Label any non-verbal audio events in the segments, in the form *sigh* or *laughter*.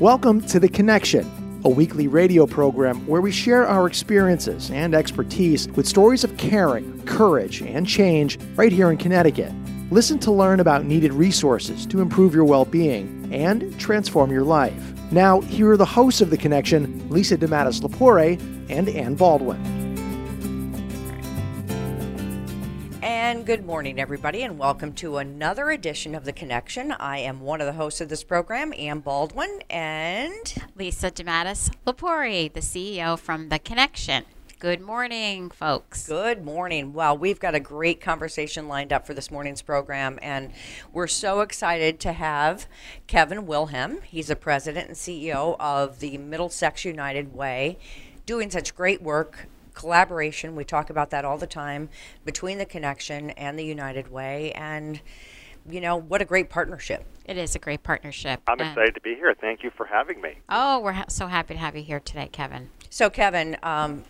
Welcome to The Connection, a weekly radio program where we share our experiences and expertise with stories of caring, courage, and change right here in Connecticut. Listen to learn about needed resources to improve your well being and transform your life. Now, here are the hosts of The Connection Lisa DeMattis Lapore and Ann Baldwin. And good morning, everybody, and welcome to another edition of The Connection. I am one of the hosts of this program, Ann Baldwin, and Lisa DeMattis Lapori, the CEO from The Connection. Good morning, folks. Good morning. Well, we've got a great conversation lined up for this morning's program, and we're so excited to have Kevin Wilhelm. He's the president and CEO of the Middlesex United Way, doing such great work. Collaboration, we talk about that all the time between the connection and the United Way, and you know what a great partnership. It is a great partnership. I'm and- excited to be here. Thank you for having me. Oh, we're ha- so happy to have you here today, Kevin. So, Kevin, um,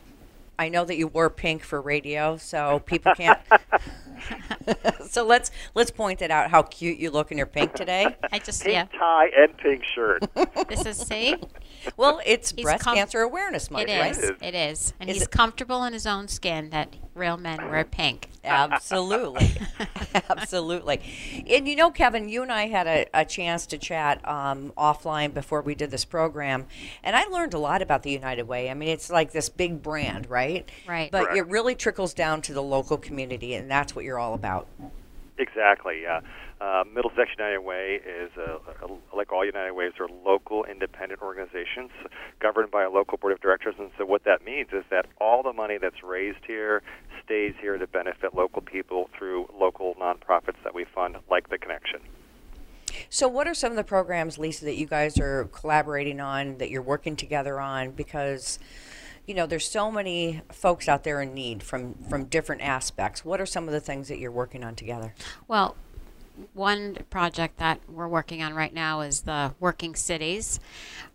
I know that you wore pink for radio, so people can't. *laughs* so let's let's point it out how cute you look in your pink today. I just Pink yeah. tie and pink shirt. This is see. Well, it's He's Breast com- Cancer Awareness Month, It right? is. It is. And Is he's it- comfortable in his own skin that real men wear pink. Absolutely, *laughs* absolutely. And you know, Kevin, you and I had a, a chance to chat um, offline before we did this program, and I learned a lot about the United Way. I mean, it's like this big brand, right? Right. But it really trickles down to the local community, and that's what you're all about. exactly. Uh, uh, Middlesex United Way is, uh, a, like all United Ways, are local independent organizations governed by a local board of directors. And so, what that means is that all the money that's raised here stays here to benefit local people through local nonprofits that we fund, like the Connection. So, what are some of the programs, Lisa, that you guys are collaborating on, that you're working together on? Because, you know, there's so many folks out there in need from from different aspects. What are some of the things that you're working on together? Well, one project that we're working on right now is the Working Cities.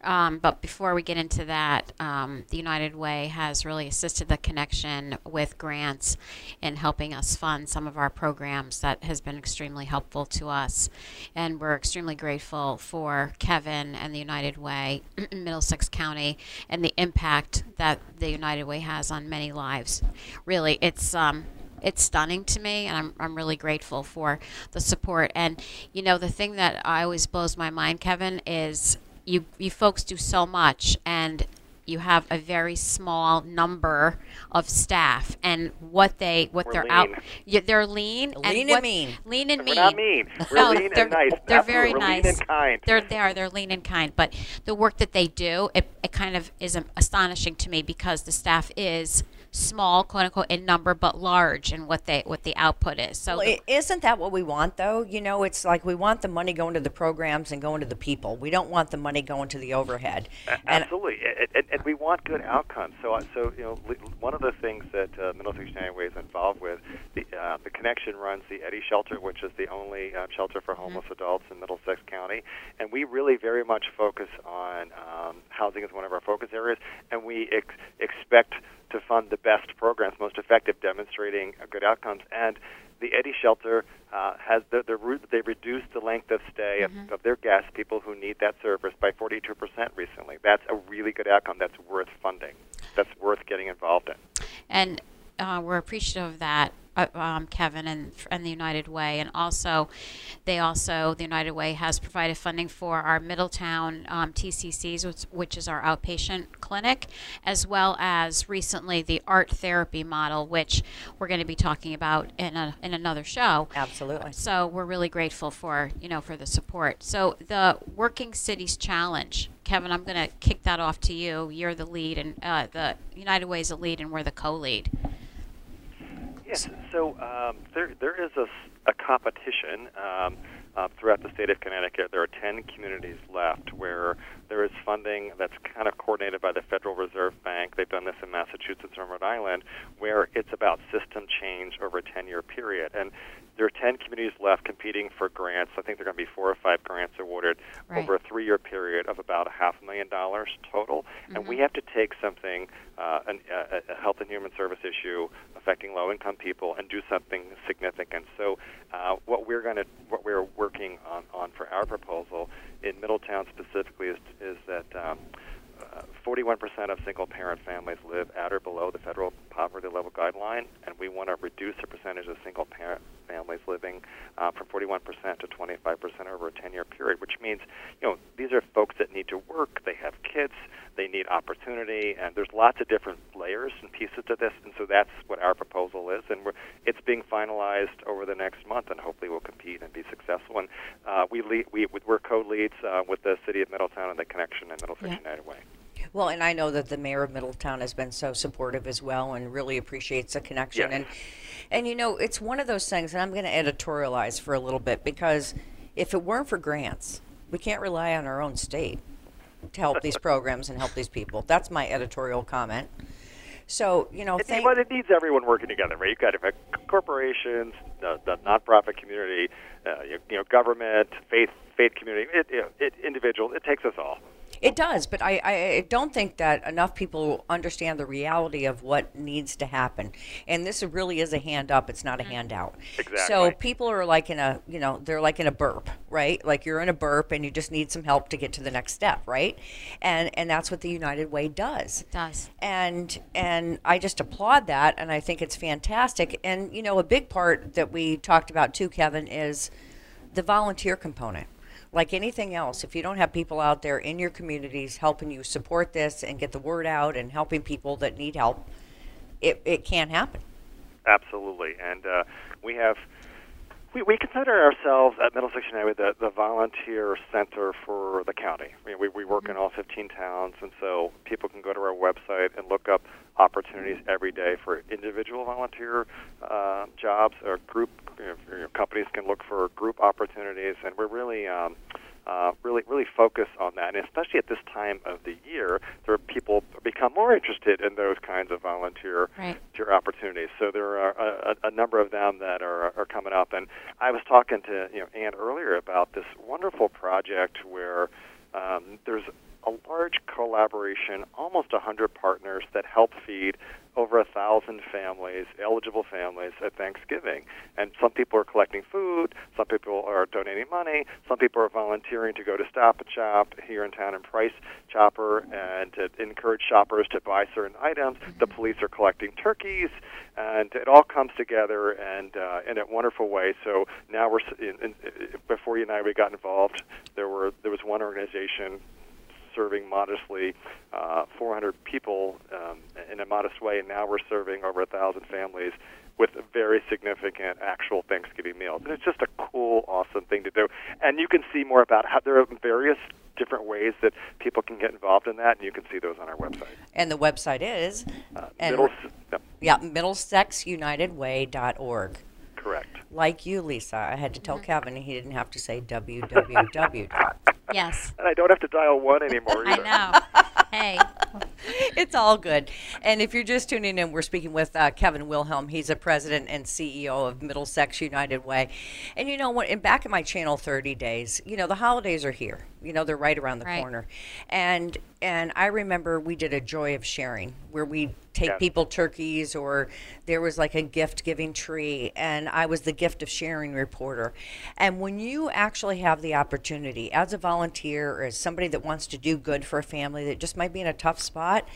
Um, but before we get into that, um, the United Way has really assisted the connection with grants in helping us fund some of our programs that has been extremely helpful to us. And we're extremely grateful for Kevin and the United Way *clears throat* Middlesex County and the impact that the United Way has on many lives. Really, it's. Um, it's stunning to me and I'm, I'm really grateful for the support and you know the thing that i always blows my mind kevin is you you folks do so much and you have a very small number of staff and what they what We're they're out lean. yeah, they're lean Lean and what- mean. lean and We're mean not mean. *laughs* We're no, lean they're, and nice. They're very We're lean nice. and kind. They're they are they're lean and kind, but the work that they do, it, it kind of is astonishing to me because the staff is small, quote unquote, in number, but large in what they what the output is. So Well, the- isn't that what we want, though? You know, it's like we want the money going to the programs and going to the people. We don't want the money going to the overhead. A- And Absolutely, and, and, and we want good outcomes. So, uh, so you know, one of the things that uh, Middlesex United Way is involved with, the uh, the connection runs the Eddy Shelter, which is the only uh, shelter for homeless adults in Middlesex County, and we really very much focus on um, housing as one of our focus areas, and we ex- expect to fund the best programs, most effective, demonstrating good outcomes. And the Eddy Shelter uh, has the, the route they reduced the length of stay of, of their guests, people who need that service, by 42% recently. That's a really good outcome. That's worth funding. That's worth getting involved in. and uh, we're appreciative of that, uh, um, Kevin, and and the United Way, and also they also the United Way has provided funding for our Middletown um, TCCs, which, which is our outpatient clinic, as well as recently the art therapy model, which we're going to be talking about in a, in another show. Absolutely. So we're really grateful for you know for the support. So the Working Cities Challenge, Kevin, I'm going to kick that off to you. You're the lead, and uh, the United Way is the lead, and we're the co-lead. Yes. So um, there, there is a competition um, uh, throughout the state of Connecticut, there are 10 communities left where there is funding that's kind of coordinated by the Federal Reserve Bank. They've done this in Massachusetts and Rhode Island, where it's about system change over a 10 year period. And there are 10 communities left competing for grants. I think there are going to be four or five grants awarded Right. over a three year period of about a half a million dollars total. And we have to take something, uh, an, a, a health and human service issue affecting low income people, and do something significant. So, uh, what we're going to, what we're working on, on for our proposal in Middletown specifically is, is that. Um, 41% of single parent families live at or below the federal poverty level guideline, and we want to reduce the percentage of single parent families living uh, from 41% to 25% over a 10 year period, which means, you know, these are folks that need to work, they have kids, they need opportunity, and there's lots of different layers and pieces to this, and so that's what our proposal is, and we're, it's being finalized over the next month, and hopefully we'll compete and be successful. And uh, we, lead, we, we're co-leads uh, with the City of Middletown and the Connection and Middlesex Yeah. United Way. Well, and I know that the mayor of Middletown has been so supportive as well and really appreciates the connection. Yes. And and you know, it's one of those things and I'm going to editorialize for a little bit because if it weren't for grants, we can't rely on our own state to help these programs and help these people. That's my editorial comment. So, you know, thank but it needs everyone working together, right? You've got to have corporations, the, the nonprofit community, uh, you, you know, government, faith, faith community, it, it, it, individual. It takes us all. It does, but I, I don't think that enough people understand the reality of what needs to happen. And this really is a hand up; it's not a mm-hmm. handout. Exactly. So people are like in a, you know, they're like in a burp, right? Like you're in a burp and you just need some help to get to the next step, right? And and that's what the United Way does. does. And and I just applaud that, and I think it's fantastic. And you know, a big part that we talked about too, Kevin, is the volunteer component. Like anything else, if you don't have people out there in your communities helping you support this and get the word out and helping people that need help, it, it can't happen. Absolutely, and uh, we have. We, we consider ourselves at Middlesex United the, the volunteer center for the county. I mean, we, we work in all 15 towns, and so people can go to our website and look up opportunities every day for individual volunteer uh, jobs or group you know, you know, companies can look for group opportunities, and we're really um, uh, really really focus on that. And especially at this time of the year, there are people become more interested in those kinds of volunteer Right. volunteer opportunities. So there are a, a, a number of them that are, are coming up. And I was talking to you know Ann earlier about this wonderful project where um, there's a large collaboration, almost 100 partners that help feed over a thousand families, eligible families, at Thanksgiving. And some people are collecting food, some people are donating money, some people are volunteering to go to Stop and Shop here in town and Price Chopper and to encourage shoppers to buy certain items. The police are collecting turkeys, and it all comes together and uh, in a wonderful way. So now we're in, in, before you and I we got involved, there were there was one organization serving modestly uh, 400 people um, in a modest way, and now we're serving over a thousand families with very significant actual Thanksgiving meals. And it's just a cool, awesome thing to do. And you can see more about how there are various different ways that people can get involved in that, and you can see those on our website. And the website is Uh, and, middle, no, yeah, middlesexunitedway.org. correct. Like you, Lisa, I had to tell Kevin he didn't have to say *laughs* www. Yes. *laughs* And I don't have to dial one anymore *laughs* Either. I know. hey. *laughs* it's all good. And if you're just tuning in, we're speaking with uh, Kevin Wilhelm. He's a president and CEO of Middlesex United Way. And you know what? And back in my channel, 30 days. You know the holidays are here. You know they're right around the Right. corner. And and I remember we did a joy of sharing where we take Yes. people turkeys or there was like a gift giving tree and I was the gift of sharing reporter. And when you actually have the opportunity as a volunteer or as somebody that wants to do good for a family that just might be in a tough spot,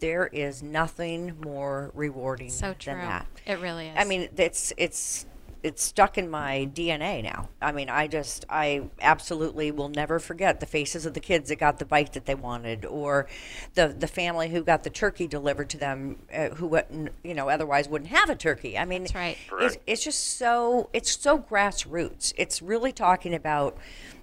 there is nothing more rewarding So true. than that. It really is. I mean, it's it's it's stuck in my DNA now. I mean, I just I absolutely will never forget the faces of the kids that got the bike that they wanted, or the the family who got the turkey delivered to them, uh, who wouldn't you know otherwise wouldn't have a turkey. I mean, That's right. It's, it's just so it's so grassroots. It's really talking about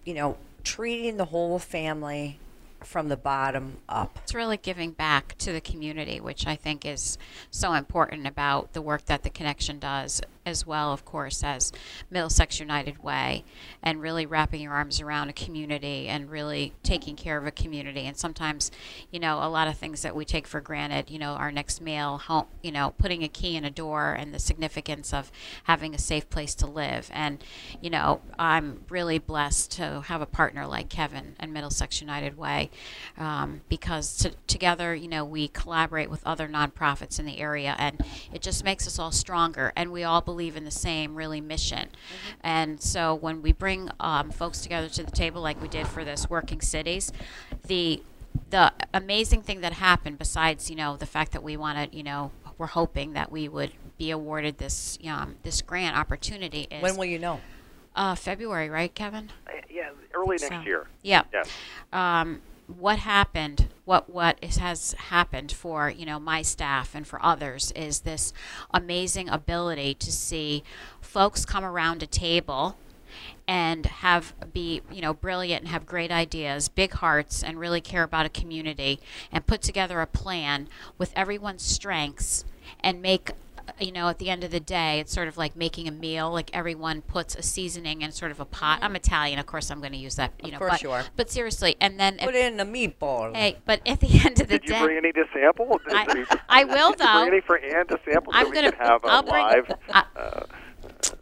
you know treating the whole family from the bottom up. it's really giving back to the community, which I think is so important about the work that the connection does. As well, of course, as Middlesex United Way, and really wrapping your arms around a community and really taking care of a community. And sometimes, you know, a lot of things that we take for granted, you know, our next meal, home, you know, putting a key in a door, and the significance of having a safe place to live. And, you know, I'm really blessed to have a partner like Kevin and Middlesex United Way um, because to, together, you know, we collaborate with other nonprofits in the area, and it just makes us all stronger. And we all believe in the same really mission. And so when we bring um, folks together to the table, like we did for this Working Cities, the the amazing thing that happened, besides you know the fact that we wanted, you know, we're hoping that we would be awarded this um, this grant opportunity is When will you know? uh, February, right, Kevin? Uh, Yeah, early So- next year. Yeah. Yes. Um, what happened? What what is, has happened for you know my staff and for others is this amazing ability to see folks come around a table and have be you know brilliant and have great ideas big hearts and really care about a community and put together a plan with everyone's strengths and make you know at the end of the day it's sort of like making a meal like everyone puts a seasoning in sort of a pot i'm italian of course i'm going to use that you know course but, you are. but seriously and then Put it in a meatball. hey but at the end of the day. Did you bring any to sample? *laughs* I- I will, did you bring though. any for Ann to sample so I'm we gonna- have a I'll live I- uh,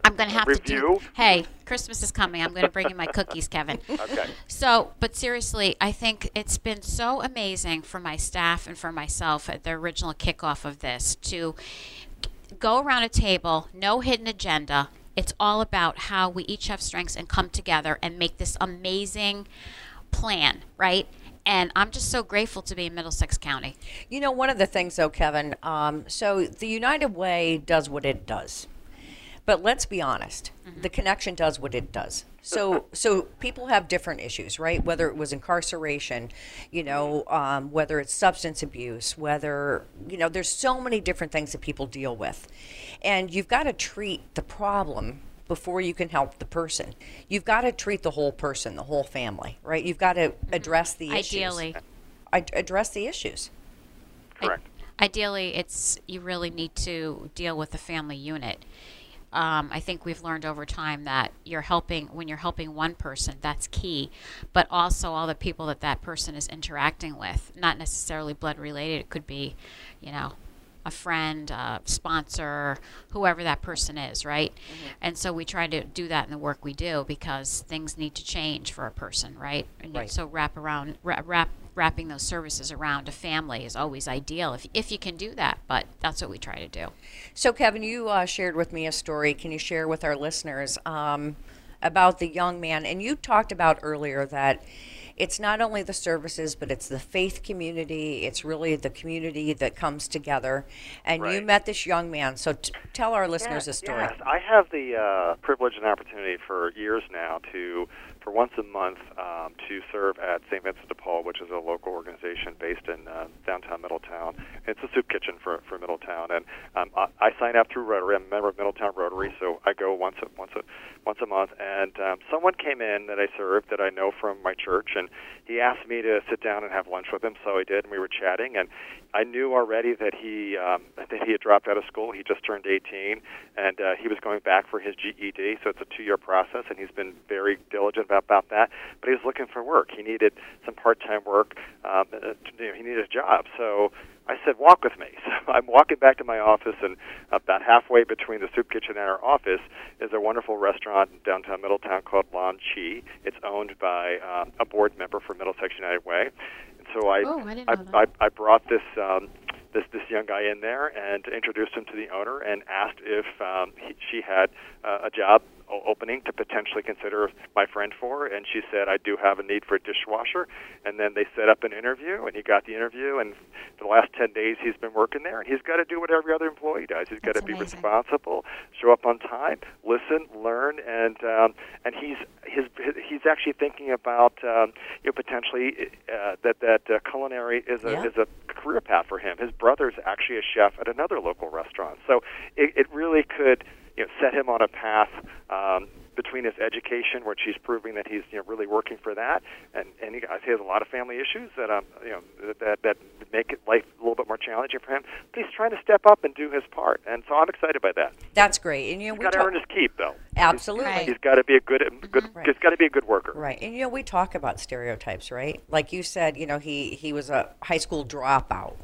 i'm going to have to review? do hey christmas is coming i'm going to bring you my cookies kevin Okay. So, but seriously, I think it's been so amazing for my staff and for myself at the original kickoff of this to go around a table, no hidden agenda. It's all about how we each have strengths and come together and make this amazing plan, right? And I'm just so grateful to be in Middlesex County. You know, one of the things, though, Kevin. Um, so the United Way does what it does, but let's be honest. The connection does what it does. So, so people have different issues, right? Whether it was incarceration, you know, um, whether it's substance abuse, whether you know, there's so many different things that people deal with, and you've got to treat the problem before you can help the person. You've got to treat the whole person, the whole family, right? You've got to address the issues. Ideally. I- address the issues. Correct. Ideally, it's you really need to deal with the family unit. Um, I think we've learned over time that you're helping when you're helping one person, that's key, but also all the people that that person is interacting with, not necessarily blood related. It could be, you know, a friend, a sponsor, whoever that person is, right? And so we try to do that in the work we do because things need to change for a person, right? And Right. so wrap around, wrap, wrapping those services around a family is always ideal if, if you can do that. But that's what we try to do. So, Kevin, you uh, shared with me a story. Can you share with our listeners um, about the young man? And you talked about earlier that it's not only the services, but it's the faith community. It's really the community that comes together. And you met this young man. So, t- tell our listeners Yeah, a story. Yes, I have the uh, privilege and opportunity for years now to, for once a month, um, to serve at St. Vincent de Paul, which is a local organization based in uh, downtown Middletown. It's a soup kitchen for, for Middletown, and um, I, I sign up through Rotary. I'm a member of Middletown Rotary, so I go once a, once a once a month. And um, someone came in that I served that I know from my church, and he asked me to sit down and have lunch with him. So I did, and we were chatting, and I knew already that he um, that he had dropped out of school. He just turned 18, and uh, he was going back for his GED. So it's a two-year process, and he's been very diligent about, about that. But he was looking for work. He needed some part-time work. Um, uh, to, you know, he needed a job. So I said, "Walk with me." *laughs* So I'm walking back to my office, and about halfway between the soup kitchen and our office is a wonderful restaurant in downtown Middletown called Lon Chi. It's owned by um, a board member for Middlesex United Way, so I Oh, I didn't I. I, I brought this. Um, this this young guy in there and introduced him to the owner and asked if um, he, she had uh, a job opening to potentially consider my friend for, and she said I do have a need for a dishwasher. And then they set up an interview, and he got the interview, and for the last ten days he's been working there, and he's got to do what every other employee does. He's got to be amazing. responsible, show up on time, listen, learn, and um, and he's his, he's actually thinking about um, you know potentially uh, that that uh, culinary is a Yeah. is a career path for him. His brother's actually a chef at another local restaurant, so it, it really could you know set him on a path um, between his education, which he's proving that he's you know really working for that, and and he, he has a lot of family issues that um you know that that make it life a little bit more challenging for him. But he's trying to step up and do his part, and so I'm excited by that. That's great. And you know, He's we got to talk- earn his keep, though. Absolutely. Right. He's got to be a good good. Right. He's got to be a good worker. Right. And you know, we talk about stereotypes, right? Like you said, you know, he he was a high school dropout.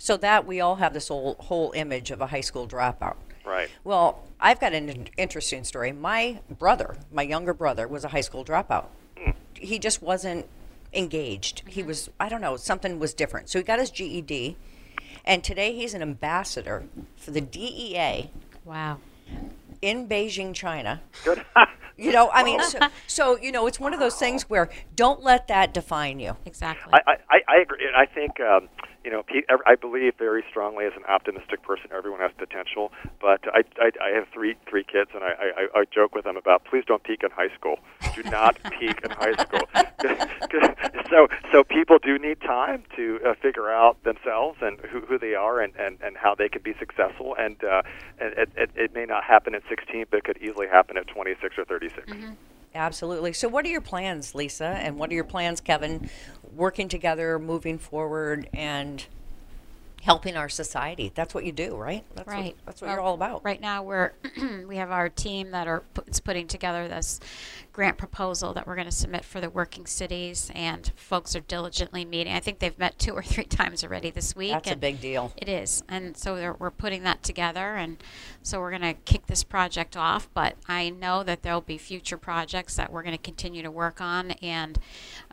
So that we all have this whole whole image of a high school dropout. Right. Well, I've got an interesting story. My brother, my younger brother, was a high school dropout. He just wasn't engaged. He was, I don't know, something was different. So he got his GED, and today he's an ambassador for the DEA Wow. in Beijing, China. Good. *laughs* You know, I mean, so, so you know, it's one of those things where don't let that define you. Exactly. I, I, I agree. I think, um, you know, I believe very strongly as an optimistic person, everyone has potential. But I, I, I have three three kids, and I, I, I joke with them about please don't peak in high school. Do not *laughs* peak in high school. *laughs* so so people do need time to uh, figure out themselves and who, who they are and, and, and how they can be successful. And, uh, and it, it, it may not happen at 16, but it could easily happen at 26 or 36. Mm-hmm. Absolutely. So, what are your plans, Lisa, and what are your plans, Kevin, working together, moving forward, and helping our society? That's what you do, right? That's right. What, that's what Well, you're all about. Right now, we're *clears throat* we have our team that are is putting together this grant proposal that we're going to submit for the working cities, and folks are diligently meeting. I think they've met two or three *laughs* times already this week. That's a big deal. It is, and so we're putting that together, and so we're going to kick this project off. But I know that there will be future projects that we're going to continue to work on, and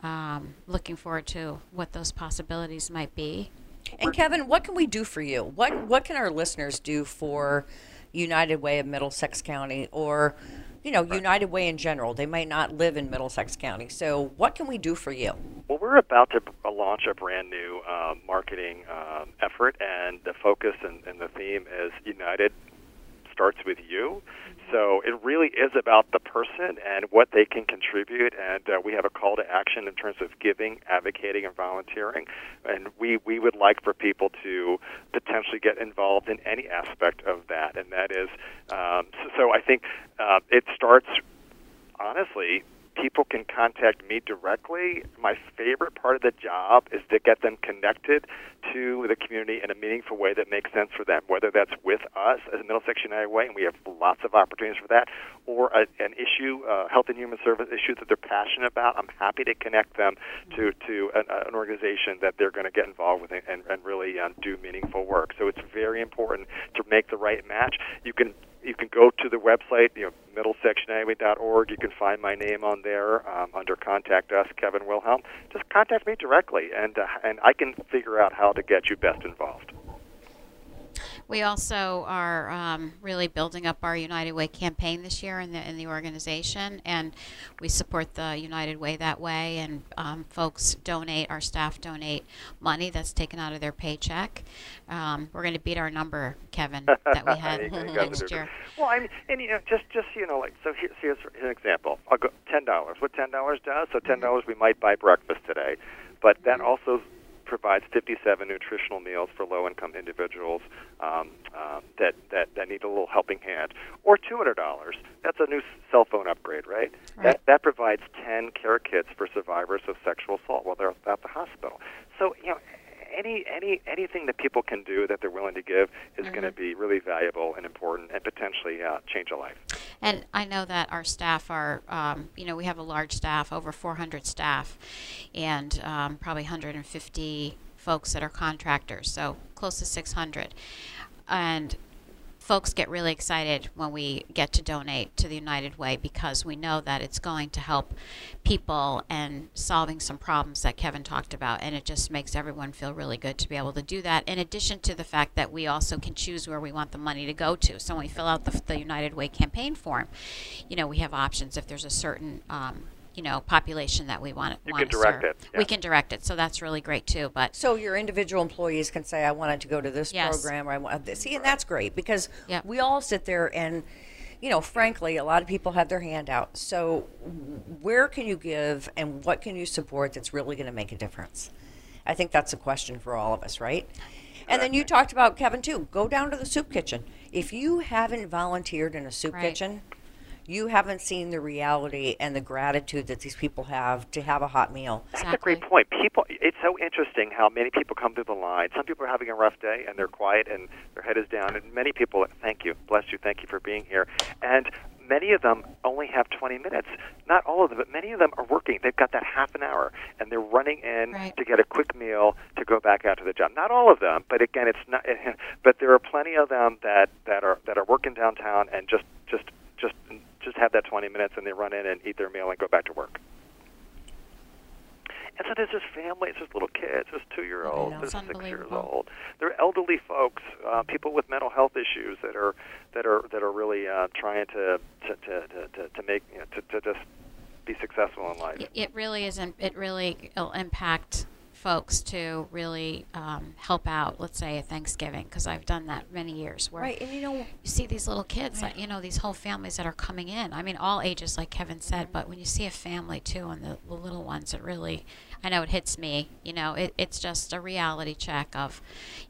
um, looking forward to what those possibilities might be. And Kevin, what can we do for you? What what can our listeners do for United Way of Middlesex County, or you know, United Way in general? They might not live in Middlesex County. So, what can we do for you? Well, we're about to uh, launch a brand new um, marketing um, effort, and the focus and, and the theme is United starts with you. So it really is about the person and what they can contribute, and uh, we have a call to action in terms of giving, advocating, and volunteering. And we, we would like for people to potentially get involved in any aspect of that, and that is um, so, so I think uh, it starts honestly, people can contact me directly. My favorite part of the job is to get them connected to the community in a meaningful way that makes sense for them, whether that's with us as Middlesex United Way, and we have lots of opportunities for that, or a, an issue, uh, health and human service issue that they're passionate about. I'm happy to connect them to, to an, an organization that they're going to get involved with and, and really um, do meaningful work. So it's very important to make the right match. You can you can go to the website, you know, middlesexunitedway.org. You can find my name on there um, under Contact Us, Kevin Wilhelm. Just contact me directly, and uh, and I can figure out how to get you best involved. We also are um, really building up our United Way campaign this year in the in the organization, and we support the United Way that way. And um, folks donate, our staff donate money that's taken out of their paycheck. Um, we're going to beat our number, Kevin, *laughs* that we had You guys are last year. Well, I mean, and you know, just just you know, like so. Here, here's an example. I'll go ten dollars. What ten dollars does? So ten dollars, we might buy breakfast today, but that also provides 57 nutritional meals for low-income individuals um, um, that, that that need a little helping hand. Or $200. That's a new cell phone upgrade, right? Right. That that provides 10 care kits for survivors of sexual assault while they're at the hospital. So you know. Any any anything that people can do that they're willing to give is going to be really valuable and important and potentially uh, change a life. And I know that our staff are, um, you know, we have a large staff, over 400 staff, and um, probably 150 folks that are contractors, so close to 600. And folks get really excited when we get to donate to the United Way because we know that it's going to help people and solving some problems that Kevin talked about. And it just makes everyone feel really good to be able to do that, in addition to the fact that we also can choose where we want the money to go to. So when we fill out the, the United Way campaign form, you know, we have options if there's a certain. Um, you know, population that we want, You want can to direct serve. it, We can direct it, so that's really great too. But So your individual employees can say, "I wanted to go to this Yes. program," or "I want this." See, and that's great because Yep. we all sit there and, you know, frankly, a lot of people have their hand out. So, where can you give, and what can you support that's really going to make a difference? I think that's a question for all of us, right? And then you talked about Kevin too. Go down to the soup kitchen. If you haven't volunteered in a soup Right. kitchen, you haven't seen the reality and the gratitude that these people have to have a hot meal. That's a great point. People, it's so interesting how many people come through the line. Some people are having a rough day and they're quiet and their head is down, and many people, thank you, bless you, thank you for being here. And many of them only have 20 minutes. Not all of them, but many of them are working. They've got that half an hour, and they're running in Right. to get a quick meal to go back out to the job. Not all of them, but again, it's not. *laughs* But there are plenty of them that that are that are working downtown and just just just just have that 20 minutes, and they run in and eat their meal and go back to work. And so there's just it's just little kids, there's two year olds, know. It's six years old. There are elderly folks, uh, people with mental health issues that are that are that are really uh, trying to to, to, to, to make you know, to, to just be successful in life. It, it really isn't. It really will impact folks to really um, help out. Let's say at Thanksgiving, because I've done that many years. Where Right, and you know, you see these little kids, that, you know, these whole families that are coming in. I mean, all ages, like Kevin said, but when you see a family too, and the, the little ones, it really, I know it hits me. You know, it, it's just a reality check of,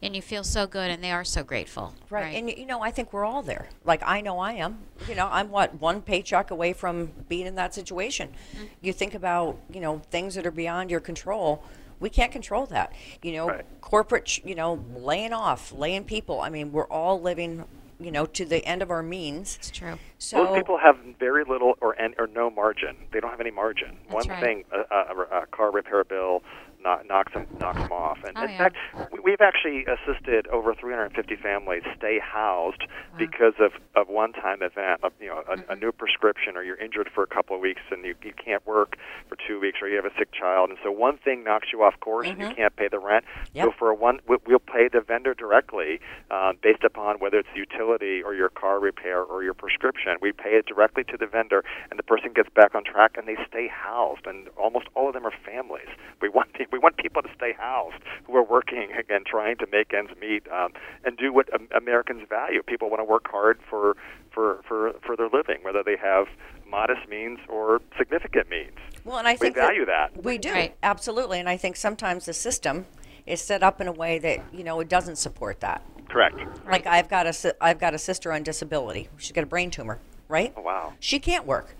and you feel so good, and they are so grateful. Right. And you know, I think we're all there. Like I know I am. You know, I'm what one paycheck away from being in that situation. Mm-hmm. You think about, you know, things that are beyond your control. We can't control that. You know, Right. corporate, you know, laying off, laying people. I mean, we're all living, you know, to the end of our means. it's true. So Most people have very little or and, or no margin. They don't have any margin. That's One right. thing, a, a, a car repair bill kno- knocks them knocks them off. And Oh, in yeah. fact, we- we've actually assisted over 350 families stay housed because of of one-time event, of, you know, a, Mm-hmm. a new prescription, or you're injured for a couple of weeks and you, you can't work for two weeks, or you have a sick child, and so one thing knocks you off course and you can't pay the rent. Yep. So for a one, we- we'll pay the vendor directly uh, based upon whether it's utility or your car repair or your prescription. We pay it directly to the vendor, and the person gets back on track, and they stay housed. And almost all of them are families. We *laughs* want we want people to stay housed who are working again, trying to make ends meet um, and do what um, Americans value. People want to work hard for for for for their living, whether they have modest means or significant means. Well, and I We think value that. We do Right. absolutely, and I think sometimes the system is set up in a way that you know it doesn't support that. Correct. Like I've got a si- I've got a sister on disability. She's got a brain tumor, right? Oh, wow. She can't work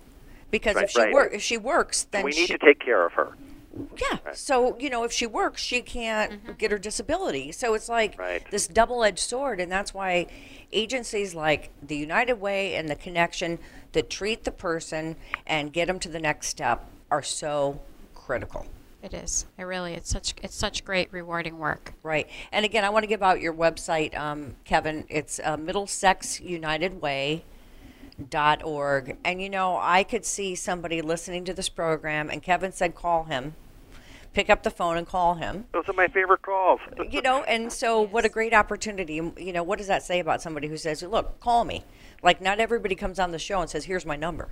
because Right, if she right. work if she works, then we need she, to take care of her. Yeah. So you know, if she works, she can't get her disability. So it's like Right. this double-edged sword, and that's why agencies like the United Way and the Connection that treat the person and get them to the next step are so critical. It is. It really. It's such. It's such great, rewarding work. Right. And again, I want to give out your website, um, Kevin. It's uh, Middlesex United Way dot org and you know i could see somebody listening to this program and kevin said call him pick up the phone and call him. Those are my favorite calls. *laughs* you know and so what a great opportunity. You know what does that say about somebody who says look call me. Like not everybody comes on the show and says here's my number.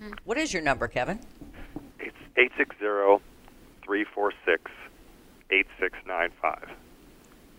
Mm-hmm. What is your number kevin? It's 860 346 8695.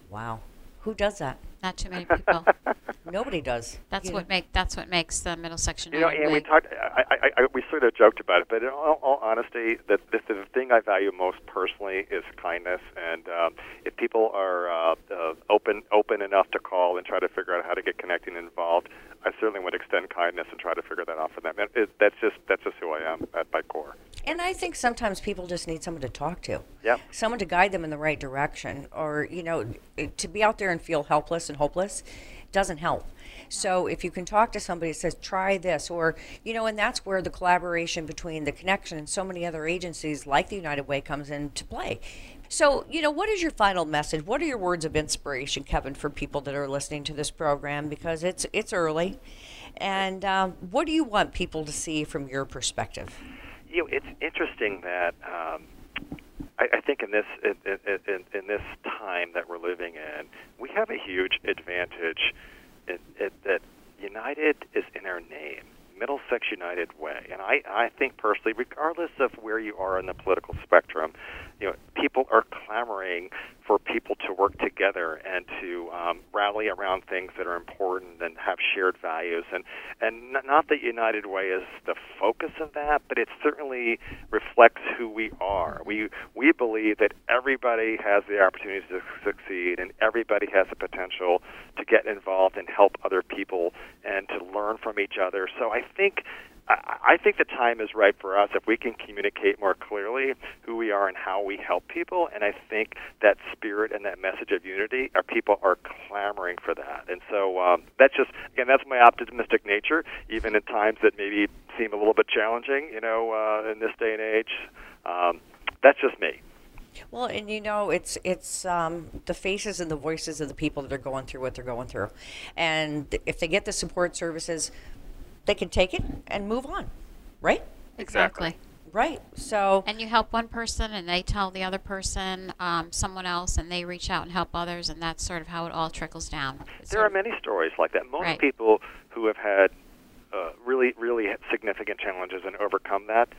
wow. Who does that Not too many people. *laughs* nobody does That's what know. make. That's what makes the Middlesex You know, United and we talked. I, I, I, we sort of joked about it, but in all, all honesty, the, the, the thing I value most personally is kindness. And um, if people are uh, uh, open open enough to call and try to figure out how to get connected and involved, I certainly would extend kindness and try to figure that out for them. And it, that's just that's just who I am at my core. And I think sometimes people just need someone to talk to. Yep. Someone to guide them in the right direction. Or, you know, to be out there and feel helpless and hopeless doesn't help. So if you can talk to somebody that says, try this, or, you know, and that's where the collaboration between the connection and so many other agencies like the United Way comes into play. So, you know, what is your final message? What are your words of inspiration, Kevin, for people that are listening to this program? Because it's it's early, and um, what do you want people to see from your perspective? You know, it's interesting that um, I, I think in this in, in, in, this time that we're living in, we have a huge advantage in, in, that United is in our name. Middlesex United Way, and I, I think personally, regardless of where you are in the political spectrum, you know, people are clamoring for people to work together and to um, rally around things that are important and have shared values. And and not that United Way is the focus of that, but it certainly reflects who we are. We we believe that everybody has the opportunity to succeed, and everybody has the potential to get involved and help other people and to learn from each other. So I think I, think the time is right for us if we can communicate more clearly who we are and how we help people. And I think that spirit and that message of unity, our people are clamoring for that. And so um, that's just again, that's my optimistic nature, even in times that maybe seem a little bit challenging, you know, uh, in this day and age. Um, that's just me. Well, and you know, it's it's um, the faces and the voices of the people that are going through what they're going through, and if they get the support services, they can take it and move on, right? Exactly. Right. So And you help one person, and they tell the other person, um, someone else, and they reach out and help others, and that's sort of how it all trickles down. It's There are of- many stories like that. Most Right. people who have had uh, really, really significant challenges and overcome that,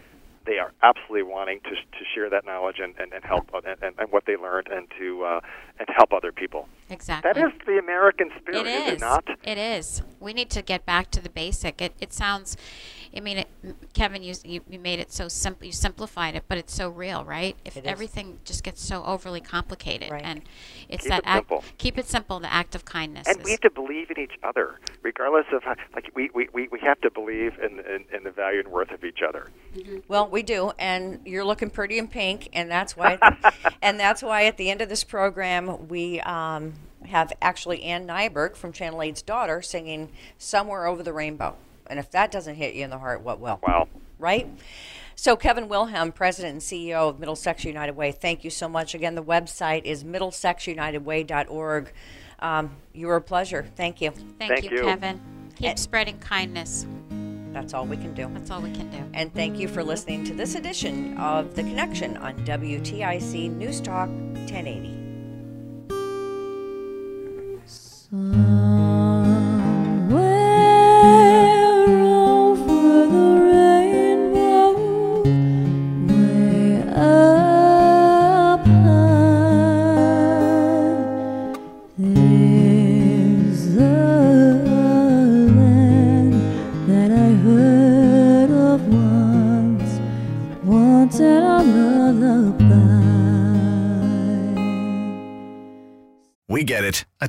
they are absolutely wanting to, to share that knowledge and, and, and help and, and, and what they learned and to uh, and help other people. exactly. That is the American spirit, It is it is. not? It is. We need to get back to the basic. It, it sounds, I mean, it, Kevin, you, you you made it so simple. You simplified it, but it's so real, right? If It is. everything just gets so overly complicated, Right. and it's Keep that it act, simple. keep it simple. The act of kindness. And is- we have to believe in each other, regardless of how, like we, we, we, we have to believe in, in, in the value and worth of each other. Well, we do, and you're looking pretty in pink, and that's why, *laughs* and that's why at the end of this program we um, have actually Ann Nyberg from Channel 8's daughter singing "Somewhere Over the Rainbow," and if that doesn't hit you in the heart, what will? Wow. Right. So, Kevin Wilhelm, President and CEO of Middlesex United Way, thank you so much. Again, the website is middlesexunitedway.org. Um, you were a pleasure. Thank you. Thank, Thank you, you. Kevin. Keep And- spreading kindness. That's all we can do. That's all we can do. And thank you for listening to this edition of The Connection on WTIC News Talk 1080. Somewhere